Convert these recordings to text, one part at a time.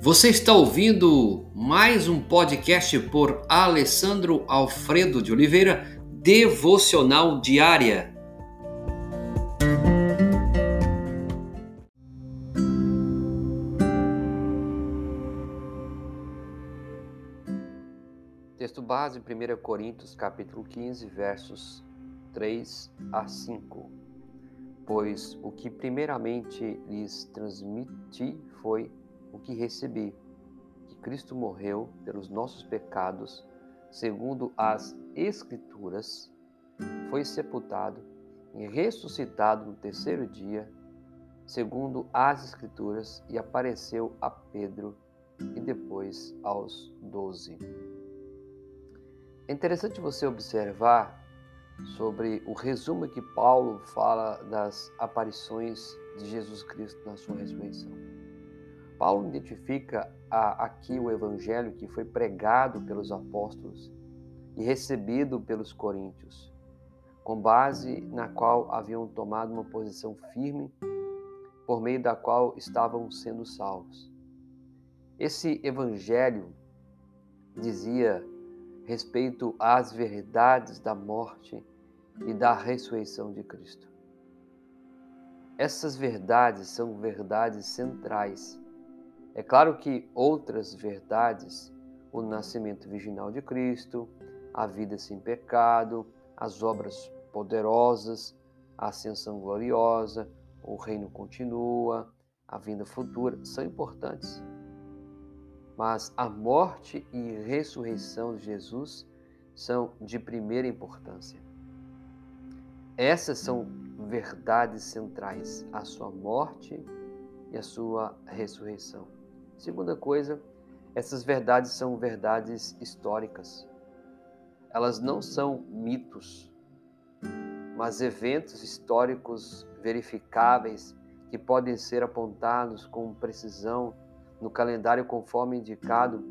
Você está ouvindo mais um podcast por Alessandro Alfredo de Oliveira, Devocional Diária. Texto base 1 Coríntios capítulo 15, versos 3 a 5. Pois o que primeiramente lhes transmiti foi o que recebi, que Cristo morreu pelos nossos pecados, segundo as Escrituras, foi sepultado e ressuscitado no terceiro dia, segundo as Escrituras, e apareceu a Pedro e depois aos doze. É interessante você observar sobre o resumo que Paulo fala das aparições de Jesus Cristo na sua ressurreição. Paulo identifica a, aqui o evangelho que foi pregado pelos apóstolos e recebido pelos coríntios, com base na qual haviam tomado uma posição firme, por meio da qual estavam sendo salvos. Esse evangelho dizia respeito às verdades da morte e da ressurreição de Cristo. Essas verdades são verdades centrais é claro que outras verdades, o nascimento virginal de Cristo, a vida sem pecado, as obras poderosas, a ascensão gloriosa, o reino continua, a vinda futura, são importantes. Mas a morte e ressurreição de Jesus são de primeira importância. Essas são verdades centrais, a sua morte e a sua ressurreição. Segunda coisa, essas verdades são verdades históricas. Elas não são mitos, mas eventos históricos verificáveis que podem ser apontados com precisão no calendário conforme indicado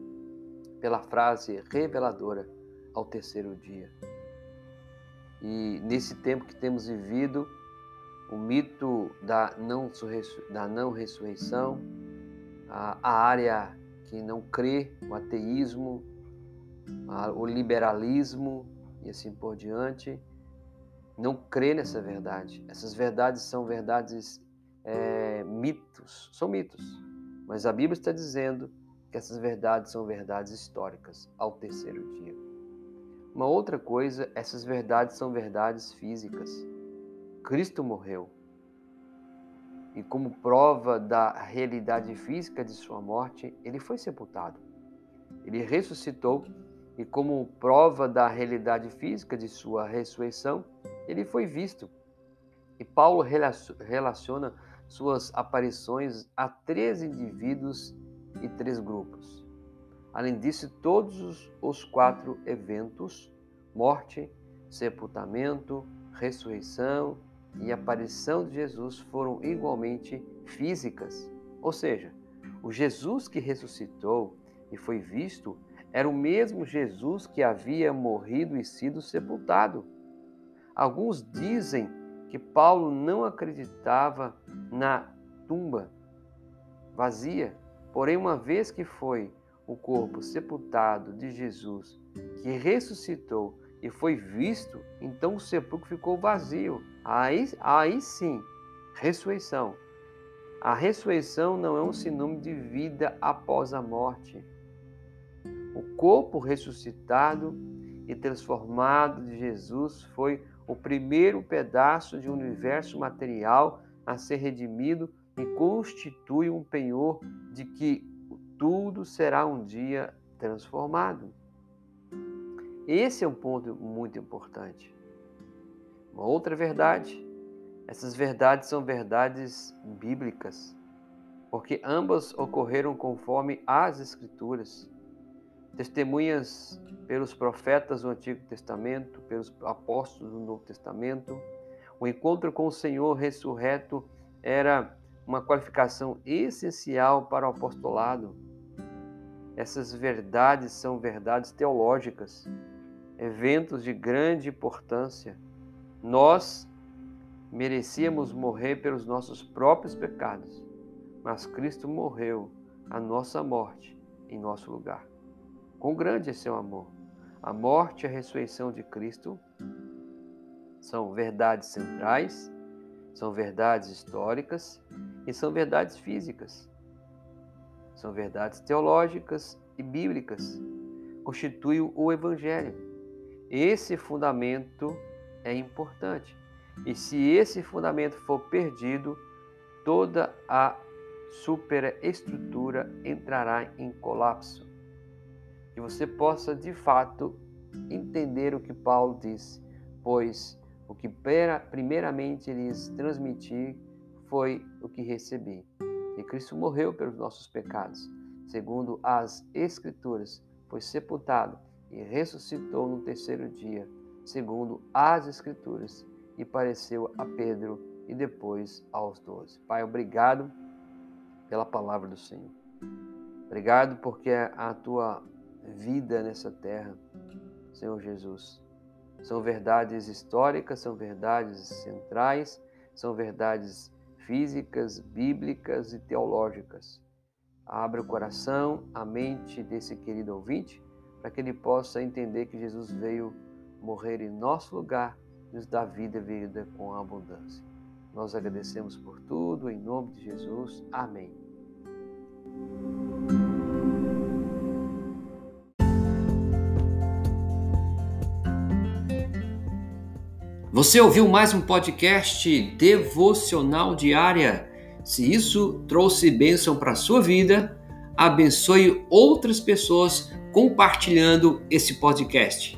pela frase reveladora ao terceiro dia. E nesse tempo que temos vivido, o mito da não, da não ressurreição, a, a área que não crê, o ateísmo, a, o liberalismo e assim por diante, não crê nessa verdade. Essas verdades são verdades é, mitos, são mitos. Mas a Bíblia está dizendo que essas verdades são verdades históricas ao terceiro dia. Uma outra coisa, essas verdades são verdades físicas. Cristo morreu e como prova da realidade física de sua morte, ele foi sepultado. Ele ressuscitou e como prova da realidade física de sua ressurreição, ele foi visto. E Paulo relaciona suas aparições a três indivíduos e três grupos. Além disso, todos os quatro eventos morte, sepultamento, ressurreição e aparição de Jesus foram igualmente físicas. Ou seja, o Jesus que ressuscitou e foi visto era o mesmo Jesus que havia morrido e sido sepultado. Alguns dizem que Paulo não acreditava na tumba vazia, porém, uma vez que foi o corpo sepultado de Jesus, que ressuscitou e foi visto, então o sepulcro ficou vazio. Aí, aí sim, ressurreição. A ressurreição não é um sinônimo de vida após a morte. O corpo ressuscitado e transformado de Jesus foi o primeiro pedaço de um universo material a ser redimido e constitui um penhor de que tudo será um dia transformado. Esse é um ponto muito importante. Uma outra verdade, essas verdades são verdades bíblicas, porque ambas ocorreram conforme as Escrituras, testemunhas pelos profetas do Antigo Testamento, pelos apóstolos do Novo Testamento. O encontro com o Senhor ressurreto era uma qualificação essencial para o apostolado. Essas verdades são verdades teológicas eventos de grande importância. Nós merecíamos morrer pelos nossos próprios pecados, mas Cristo morreu a nossa morte em nosso lugar. Quão grande é seu amor! A morte e a ressurreição de Cristo são verdades centrais, são verdades históricas e são verdades físicas. São verdades teológicas e bíblicas. Constituem o Evangelho. Esse fundamento é importante. E se esse fundamento for perdido, toda a superestrutura entrará em colapso. Que você possa de fato entender o que Paulo diz, pois o que primeiramente lhes transmiti foi o que recebi. Que Cristo morreu pelos nossos pecados, segundo as Escrituras, foi sepultado e ressuscitou no terceiro dia, segundo as Escrituras, e pareceu a Pedro e depois aos doze. Pai, obrigado pela palavra do Senhor. Obrigado porque a tua vida nessa terra, Senhor Jesus, são verdades históricas, são verdades centrais, são verdades físicas, bíblicas e teológicas. Abra o coração, a mente desse querido ouvinte, para que ele possa entender que Jesus veio morrer em nosso lugar, nos dar vida e vida com abundância. Nós agradecemos por tudo, em nome de Jesus. Amém. Você ouviu mais um podcast devocional diária? Se isso trouxe bênção para a sua vida, abençoe outras pessoas compartilhando esse podcast.